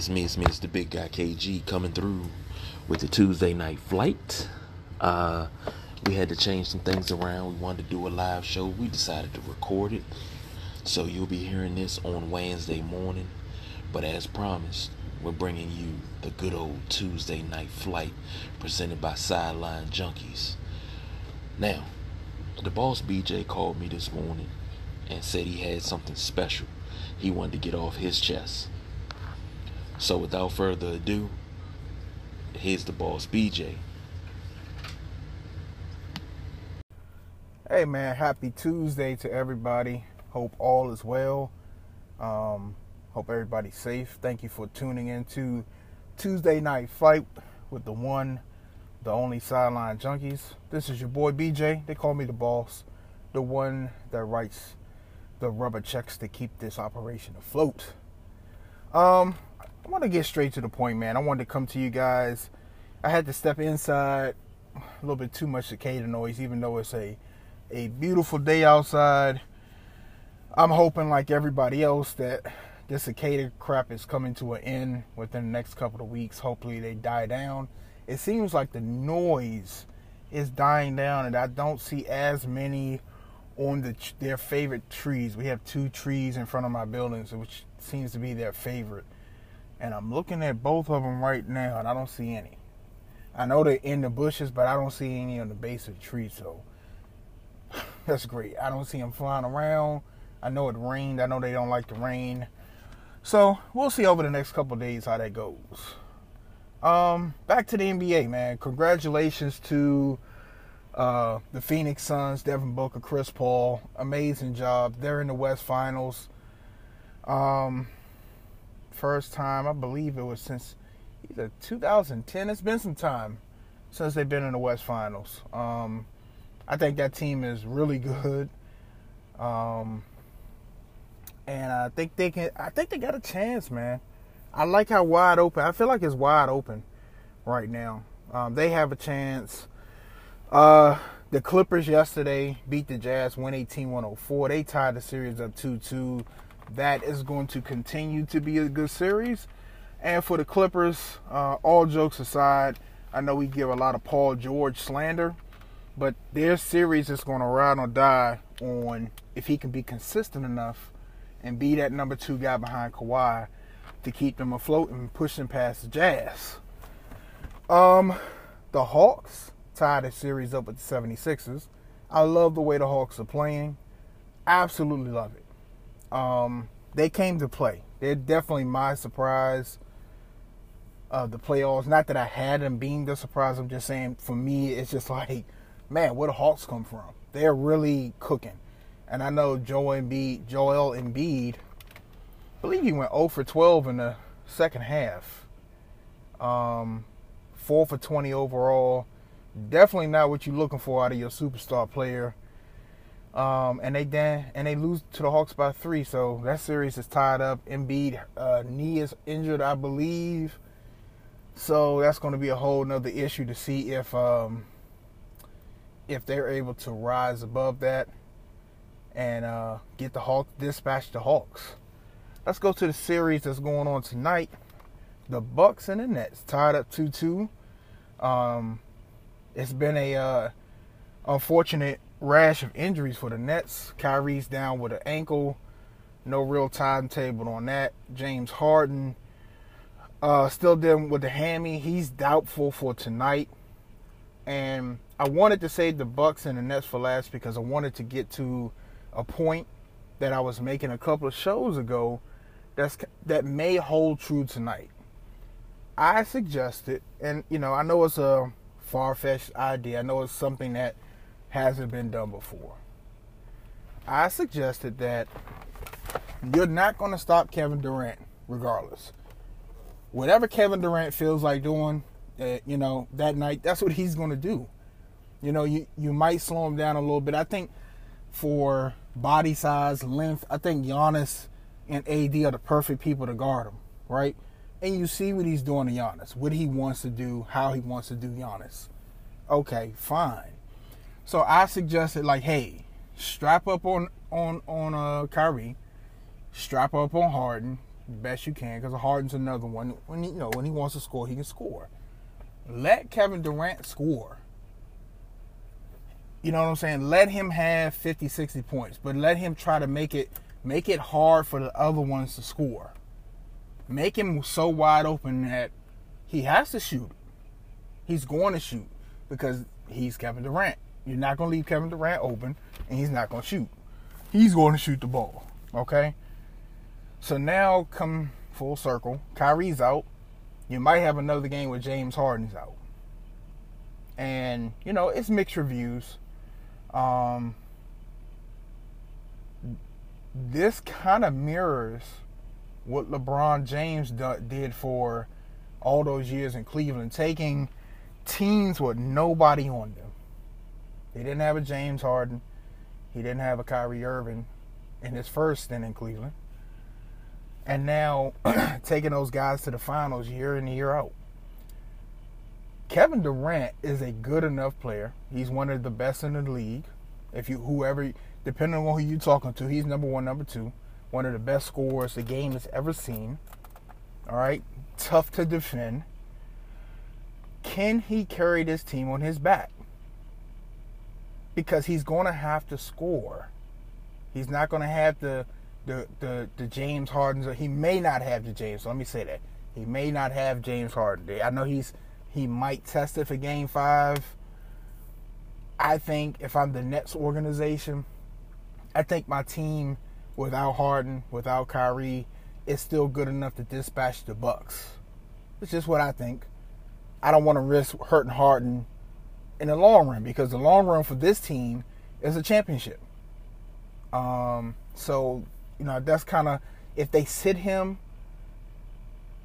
It's me, it's me, it's the big guy KG coming through with the Tuesday night flight. Uh, we had to change some things around. We wanted to do a live show. We decided to record it. So you'll be hearing this on Wednesday morning. But as promised, we're bringing you the good old Tuesday night flight presented by Sideline Junkies. Now, the boss BJ called me this morning and said he had something special he wanted to get off his chest. So without further ado, here's the boss BJ. Hey man, happy Tuesday to everybody. Hope all is well. Um, hope everybody's safe. Thank you for tuning in to Tuesday Night Fight with the one, the only sideline junkies. This is your boy BJ. They call me the boss, the one that writes the rubber checks to keep this operation afloat. Um, want to get straight to the point, man. I wanted to come to you guys. I had to step inside a little bit too much cicada noise, even though it's a a beautiful day outside. I'm hoping, like everybody else, that this cicada crap is coming to an end within the next couple of weeks. Hopefully, they die down. It seems like the noise is dying down, and I don't see as many on the their favorite trees. We have two trees in front of my buildings, which seems to be their favorite. And I'm looking at both of them right now, and I don't see any. I know they're in the bushes, but I don't see any on the base of the tree. So that's great. I don't see them flying around. I know it rained. I know they don't like the rain. So we'll see over the next couple days how that goes. Um, back to the NBA, man. Congratulations to uh, the Phoenix Suns, Devin Booker, Chris Paul. Amazing job. They're in the West Finals. Um, first time, I believe it was since either 2010. It's been some time since they've been in the West Finals. Um, I think that team is really good. Um, and I think they can. I think they got a chance, man. I like how wide open. I feel like it's wide open right now. Um, they have a chance. Uh, the Clippers yesterday beat the Jazz 118-104. They tied the series up 2-2. That is going to continue to be a good series. And for the Clippers, uh, all jokes aside, I know we give a lot of Paul George slander, but their series is going to ride or die on if he can be consistent enough and be that number two guy behind Kawhi to keep them afloat and pushing past the Jazz. Um, the Hawks tied the series up with the 76ers. I love the way the Hawks are playing. Absolutely love it. Um, they came to play. They're definitely my surprise of the playoffs. Not that I had them being the surprise. I'm just saying for me, it's just like, man, where the Hawks come from? They're really cooking. And I know Joel Embiid, Joel Embiid, I believe he went 0 for 12 in the second half. Um, 4 for 20 overall. Definitely not what you're looking for out of your superstar player. Um, and they then and they lose to the Hawks by three, so that series is tied up. Embiid uh, knee is injured, I believe. So that's going to be a whole nother issue to see if um, if they're able to rise above that and uh, get the Hawks, dispatch the Hawks. Let's go to the series that's going on tonight. The Bucks and the Nets tied up two two. Um, it's been a uh, unfortunate rash of injuries for the Nets. Kyrie's down with an ankle. No real timetable on that. James Harden uh, still dealing with the hammy. He's doubtful for tonight. And I wanted to save the Bucks and the Nets for last because I wanted to get to a point that I was making a couple of shows ago that's that may hold true tonight. I suggested, and you know, I know it's a far fetched idea. I know it's something that hasn't been done before. I suggested that you're not going to stop Kevin Durant regardless. Whatever Kevin Durant feels like doing, uh, you know, that night, that's what he's going to do. You know, you, you might slow him down a little bit. I think for body size, length, I think Giannis and AD are the perfect people to guard him, right? and you see what he's doing to Giannis, what he wants to do, how he wants to do Giannis. Okay, fine. So I suggested like, hey, strap up on on on uh Kyrie, strap up on Harden, best you can because Harden's another one. When he, you know when he wants to score, he can score. Let Kevin Durant score. You know what I'm saying? Let him have 50, 60 points, but let him try to make it make it hard for the other ones to score. Make him so wide open that he has to shoot. He's going to shoot because he's Kevin Durant. You're not going to leave Kevin Durant open, and he's not going to shoot. He's going to shoot the ball. Okay? So now come full circle. Kyrie's out. You might have another game where James Harden's out. And, you know, it's mixed reviews. Um, this kind of mirrors what LeBron James did for all those years in Cleveland, taking teams with nobody on them. They didn't have a James Harden. He didn't have a Kyrie Irving in his first stint in Cleveland. And now taking those guys to the finals year in and year out. Kevin Durant is a good enough player. He's one of the best in the league. If you whoever depending on who you're talking to, he's number one, number two. One of the best scorers the game has ever seen. All right. Tough to defend. Can he carry this team on his back? Because he's going to have to score. He's not going to have the the the, the James Hardens. He may not have the James. Let me say that he may not have James Harden. I know he's he might test it for Game Five. I think if I'm the Nets organization, I think my team without Harden, without Kyrie, is still good enough to dispatch the Bucks. It's just what I think. I don't want to risk hurting Harden in the long run because the long run for this team is a championship. Um, so you know that's kind of if they sit him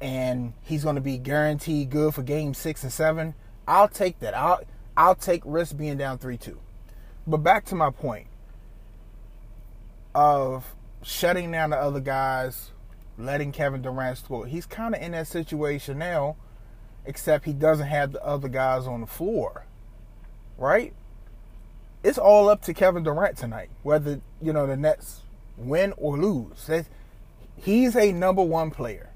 and he's going to be guaranteed good for game six and seven, I'll take that. I'll I'll take risk being down three two. But back to my point of shutting down the other guys, letting Kevin Durant score. He's kind of in that situation now, except he doesn't have the other guys on the floor, right? It's all up to Kevin Durant tonight, whether you know the Nets win or lose. He's a number one player.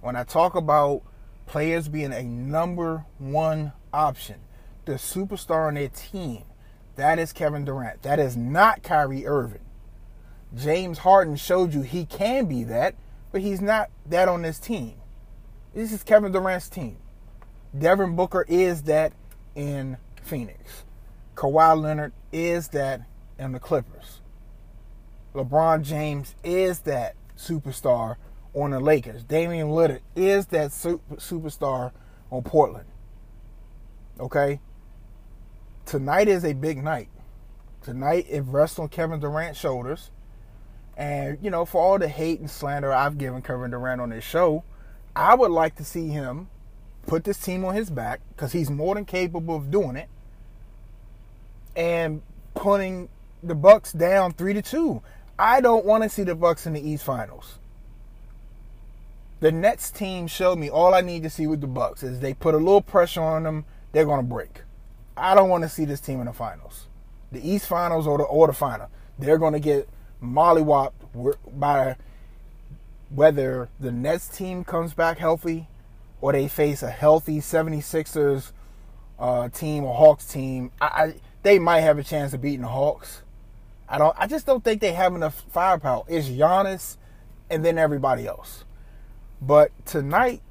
When I talk about players being a number one option, the superstar on their team, that is Kevin Durant. That is not Kyrie Irving. James Harden showed you he can be that, but he's not that on this team. This is Kevin Durant's team. Devin Booker is that in Phoenix. Kawhi Leonard is that in the Clippers. LeBron James is that superstar on the Lakers. Damian Lillard is that super, superstar on Portland. Okay? Tonight is a big night. Tonight it rests on Kevin Durant's shoulders. And, you know, for all the hate and slander I've given Kevin Durant on this show, I would like to see him put this team on his back because he's more than capable of doing it and putting the Bucks down 3 to 2. I don't want to see the Bucks in the East Finals. The Nets team showed me all I need to see with the Bucks is they put a little pressure on them, they're to break. I don't want to see this team in the finals. The East Finals or the or the final. They're to get mollywopped by whether the Nets team comes back healthy or they face a healthy 76ers uh, team or Hawks team. I, I, they might have a chance of beating the Hawks. I don't. I just don't think they have enough firepower. It's Giannis and then everybody else. But tonight,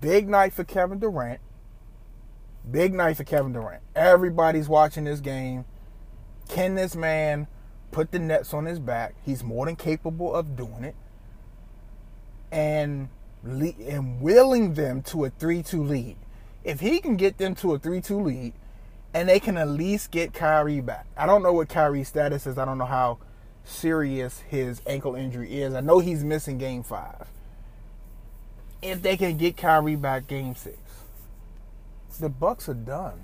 big night for Kevin Durant. Big night for Kevin Durant. Everybody's watching this game. Can this man put the nets on his back. He's more than capable of doing it. And and willing them to a 3-2 lead. If he can get them to a 3-2 lead and they can at least get Kyrie back. I don't know what Kyrie's status is. I don't know how serious his ankle injury is. I know he's missing game 5. If they can get Kyrie back game 6, the Bucks are done.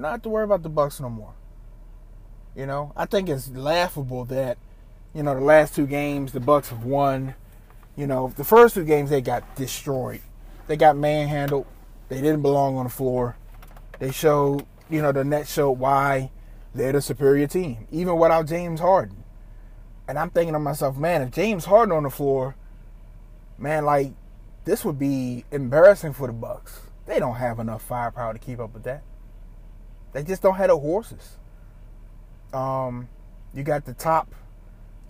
Have to worry about the Bucks no more. You know, I think it's laughable that you know the last two games the Bucks have won. You know, the first two games they got destroyed. They got manhandled. They didn't belong on the floor. They showed, you know, the Nets showed why they're the superior team, even without James Harden. And I'm thinking to myself, man, if James Harden on the floor, man, like this would be embarrassing for the Bucks. They don't have enough firepower to keep up with that. They just don't have the horses. Um, you got the top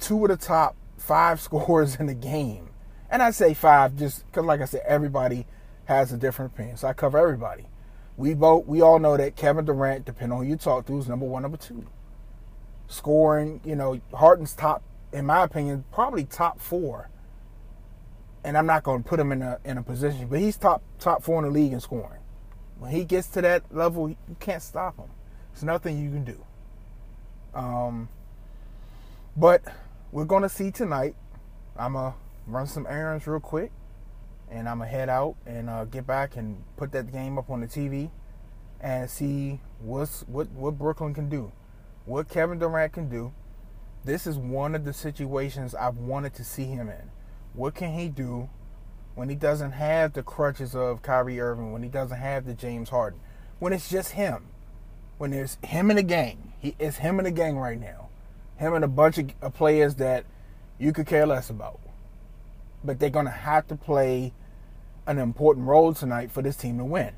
two of the top five scores in the game, and I say five just because, like I said, everybody has a different opinion. So I cover everybody. We both we all know that Kevin Durant, depending on who you talk to, is number one, number two. Scoring, you know, Harden's top, in my opinion, probably top four. And I'm not going to put him in a in a position, but he's top top four in the league in scoring. When he gets to that level, you can't stop him. There's nothing you can do. Um, but we're going to see tonight. I'm going to run some errands real quick and I'm gonna head out and uh, get back and put that game up on the TV and see what's what what Brooklyn can do, what Kevin Durant can do. This is one of the situations I've wanted to see him in. What can he do when he doesn't have the crutches of Kyrie Irving, when he doesn't have the James Harden, when it's just him, when there's him in the gang. He it's him in the gang right now, him and a bunch of players that you could care less about but they're to have to play an important role tonight for this team to win.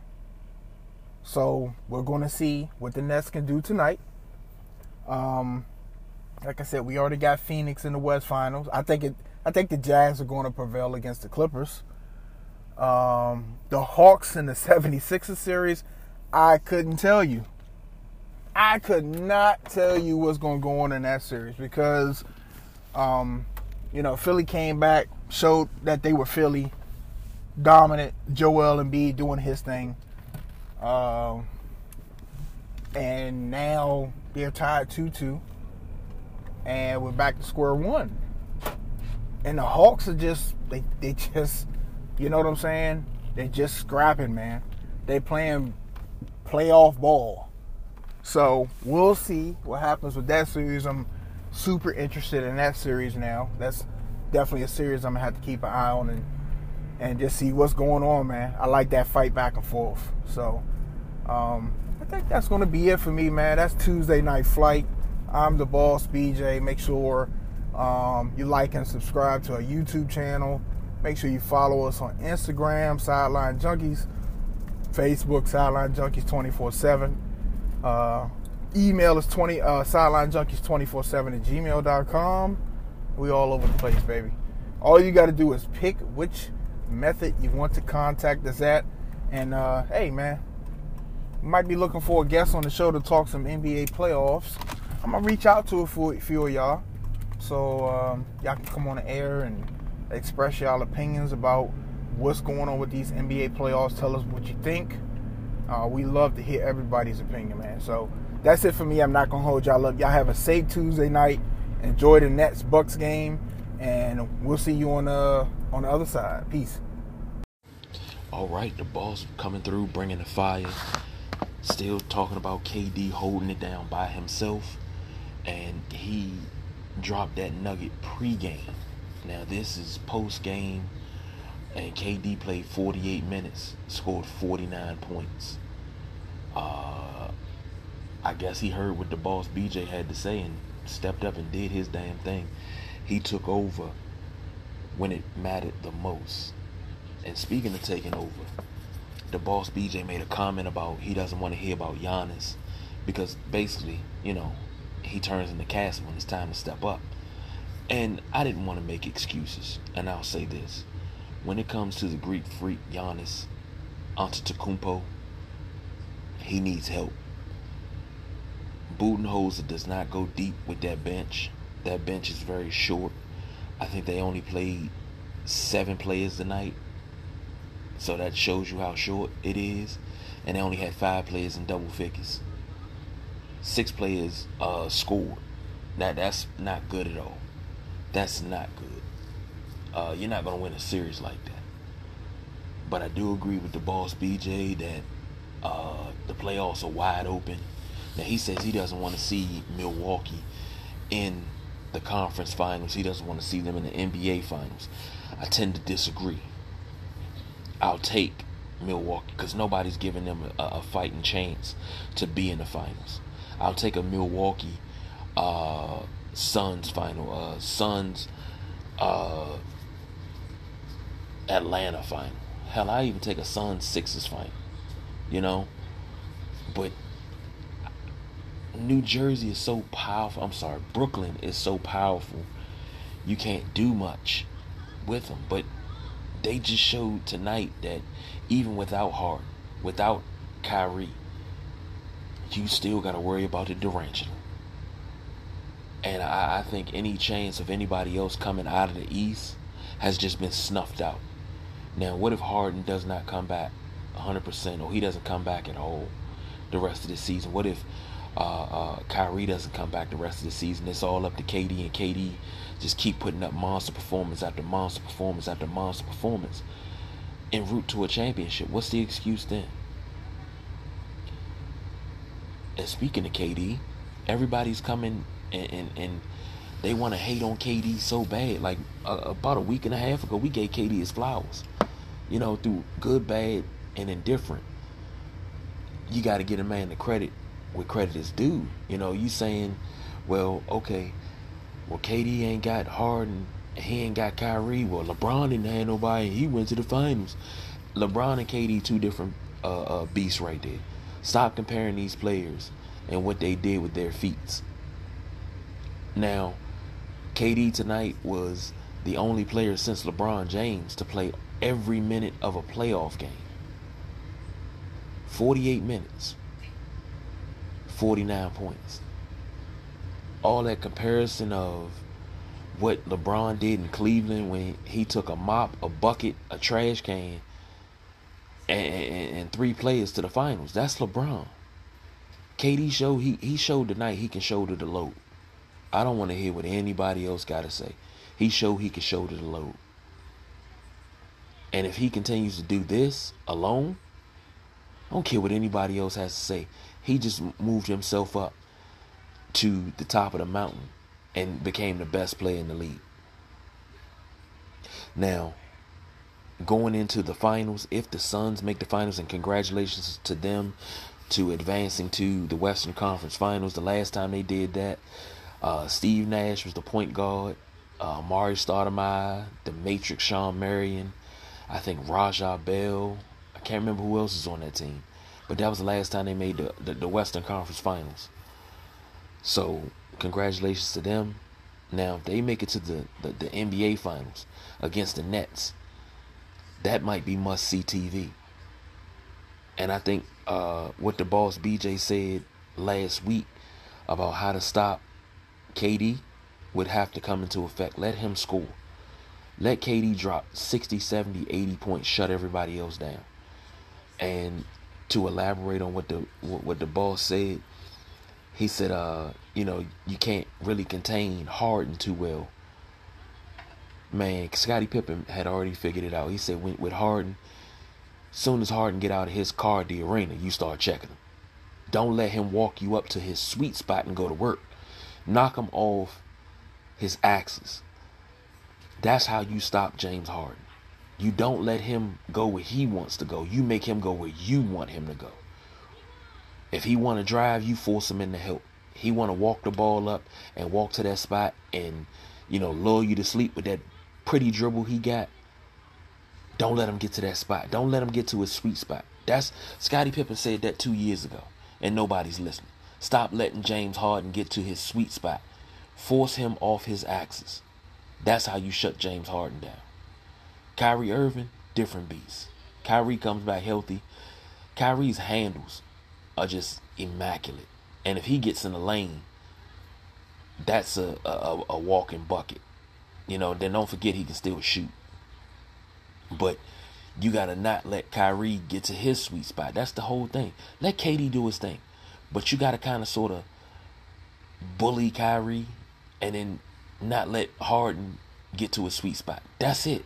So we're going to see what the Nets can do tonight. Um, like I said, we already got Phoenix in the West Finals. I think it. I think the Jazz are going to prevail against the Clippers. Um, the Hawks in the 76ers series, I couldn't tell you. I could not tell you what's going to go on in that series because, um, you know, Philly came back showed that they were Philly, dominant. Joel Embiid doing his thing, um, and now they're tied two two, and we're back to square one. And the Hawks are just they they just you know what I'm saying? They're just scrapping, man. They playing playoff ball. So we'll see what happens with that series. I'm super interested in that series now. That's definitely a series I'm gonna have to keep an eye on and and just see what's going on, man. I like that fight back and forth. So um, I think that's gonna be it for me, man. That's Tuesday night flight. I'm the boss, BJ. Make sure um, you like and subscribe to our YouTube channel. Make sure you follow us on Instagram, Sideline Junkies, Facebook, Sideline Junkies 24 7. Uh, email is 20 uh, sideline junkies 24 7 at gmail.com we all over the place, baby. All you got to do is pick which method you want to contact us at. And uh, hey, man, might be looking for a guest on the show to talk some NBA playoffs. I'm gonna reach out to a few of y'all, so um, y'all can come on the air and express y'all opinions about what's going on with these NBA playoffs. Tell us what you think. Uh, we love to hear everybody's opinion, man. So that's it for me. I'm not gonna hold y'all up. Y'all have a safe Tuesday night enjoy the Nets Bucks game, and we'll see you on the uh, on the other side. Peace. All right, the boss coming through, bringing the fire. Still talking about KD holding it down by himself, and he dropped that nugget pre-game. Now this is post-game, and KD played 48 minutes, scored 49 points. Uh, I guess he heard what the boss BJ had to say and stepped up and did his damn thing. He took over when it mattered the most. And speaking of taking over, the boss BJ made a comment about he doesn't want to hear about Giannis because basically, you know, he turns in the castle when it's time to step up. And I didn't want to make excuses. And I'll say this. When it comes to the Greek freak Giannis Antetokounmpo, he needs help. Budenholzer does not go deep with that bench. That bench is very short. I think they only played seven players tonight. So that shows you how short it is. And they only had five players in double figures. Six players uh, scored. Now that's not good at all. That's not good. Uh, you're not gonna win a series like that. But I do agree with the boss BJ that uh, the playoffs are wide open now he says he doesn't want to see Milwaukee in the conference finals. He doesn't want to see them in the NBA finals. I tend to disagree. I'll take Milwaukee because nobody's giving them a, a, fighting chance to be in the finals. I'll take a Milwaukee uh, Suns final. Uh, Suns uh, Atlanta final. Hell, I even take a Suns Sixers final. You know, but New Jersey is so powerful. I'm sorry, Brooklyn is so powerful. You can't do much with them, but they just showed tonight that even without Harden, without Kyrie, you still got to worry about the Durantula. And I, I think any chance of anybody else coming out of the East has just been snuffed out. Now, what if Harden does not come back 100% or he doesn't come back at all the rest of the season? What if uh, uh, Kyrie doesn't come back the rest of the season? It's all up to KD, and KD just keep putting up monster performance after monster performance after monster performance en route to a championship. What's the excuse then? And speaking of KD, everybody's coming and, and, and they want to hate on KD so bad. Like uh, about a week and a half ago, we gave KD his flowers. You know, through good, bad, and indifferent. You got to get a man the credit where credit is due. You know, you saying, well, okay, well, KD ain't got Harden, he ain't got Kyrie. Well, LeBron didn't have nobody, he went to the finals. LeBron and KD, two different uh, uh, beasts right there. Stop comparing these players and what they did with their feats. Now, KD tonight was the only player since LeBron James to play every minute of a playoff game. 48 minutes, 49 points. All that comparison of what LeBron did in Cleveland when he took a mop, a bucket, a trash can, and, and, and three players to the finals. That's LeBron. KD showed he he showed tonight he can shoulder the load. I don't want to hear what anybody else got to say. He showed he can shoulder the load. And if he continues to do this alone, I don't care what anybody else has to say. He just moved himself up to the top of the mountain and became the best player in the league. Now, going into the finals, if the Suns make the finals, and congratulations to them to advancing to the Western Conference Finals. The last time they did that, uh, Steve Nash was the point guard. Uh, Amar'e Stoudemire, the Matrix Shawn Marion, I think Raja Bell. I can't remember who else is on that team. But that was the last time they made the, the, the Western Conference Finals. So, congratulations to them. Now, if they make it to the, the, the NBA Finals against the Nets, that might be must see TV. And I think uh, what the boss BJ said last week about how to stop KD would have to come into effect. Let him score. Let KD drop 60, 70, 80 points, shut everybody else down. And to elaborate on what the what the boss said, he said, uh, you know, you can't really contain Harden too well. Man, Scottie Pippen had already figured it out. He said with Harden, Soon as Harden get out of his car at the arena, you start checking him. Don't let him walk you up to his sweet spot and go to work. Knock him off his axis. That's how you stop James Harden. You don't let him go where he wants to go. You make him go where you want him to go. If he want to drive, you force him into help. He want to walk the ball up and walk to that spot and, you know, lull you to sleep with that pretty dribble he got. Don't let him get to that spot. Don't let him get to his sweet spot. That's Scottie Pippen said that two years ago, and nobody's listening. Stop letting James Harden get to his sweet spot. Force him off his axis. That's how you shut James Harden down. Kyrie Irving, different beast. Kyrie comes back healthy. Kyrie's handles are just immaculate. And if he gets in the lane, that's a, a, a walking bucket. You know, then don't forget he can still shoot. But you gotta not let Kyrie get to his sweet spot. That's the whole thing. Let KD do his thing. But you gotta kind of sort of bully Kyrie and then not let Harden get to his sweet spot. That's it.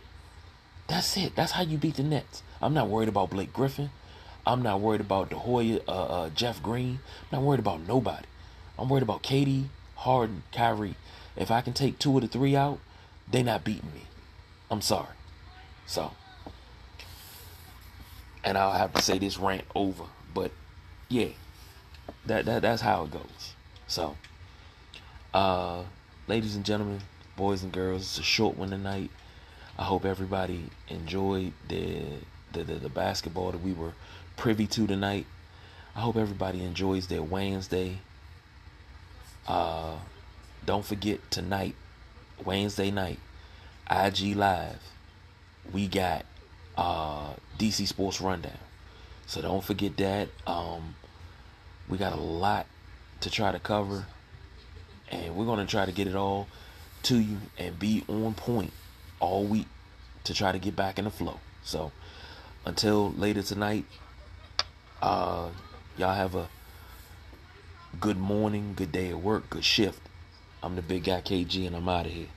That's it. That's how you beat the Nets. I'm not worried about Blake Griffin. I'm not worried about De Hoya, uh, uh, Jeff Green. I'm not worried about nobody. I'm worried about KD, Harden, Kyrie. If I can take two of the three out, they not beating me. I'm sorry. So, and I'll have to say this rant over, but yeah, that that that's how it goes. So, uh, ladies and gentlemen, boys and girls, it's a short one tonight. I hope everybody enjoyed the the, the, the basketball that we were privy to tonight. I hope everybody enjoys their Wednesday. Uh, don't forget tonight, Wednesday night, IG Live. We got uh, DC Sports Rundown. So don't forget that. Um, we got a lot to try to cover, and we're gonna try to get it all to you and be on point all week to try to get back in the flow. So until later tonight, uh, y'all have a good morning, good day at work, good shift. I'm the big guy KG, and I'm out of here.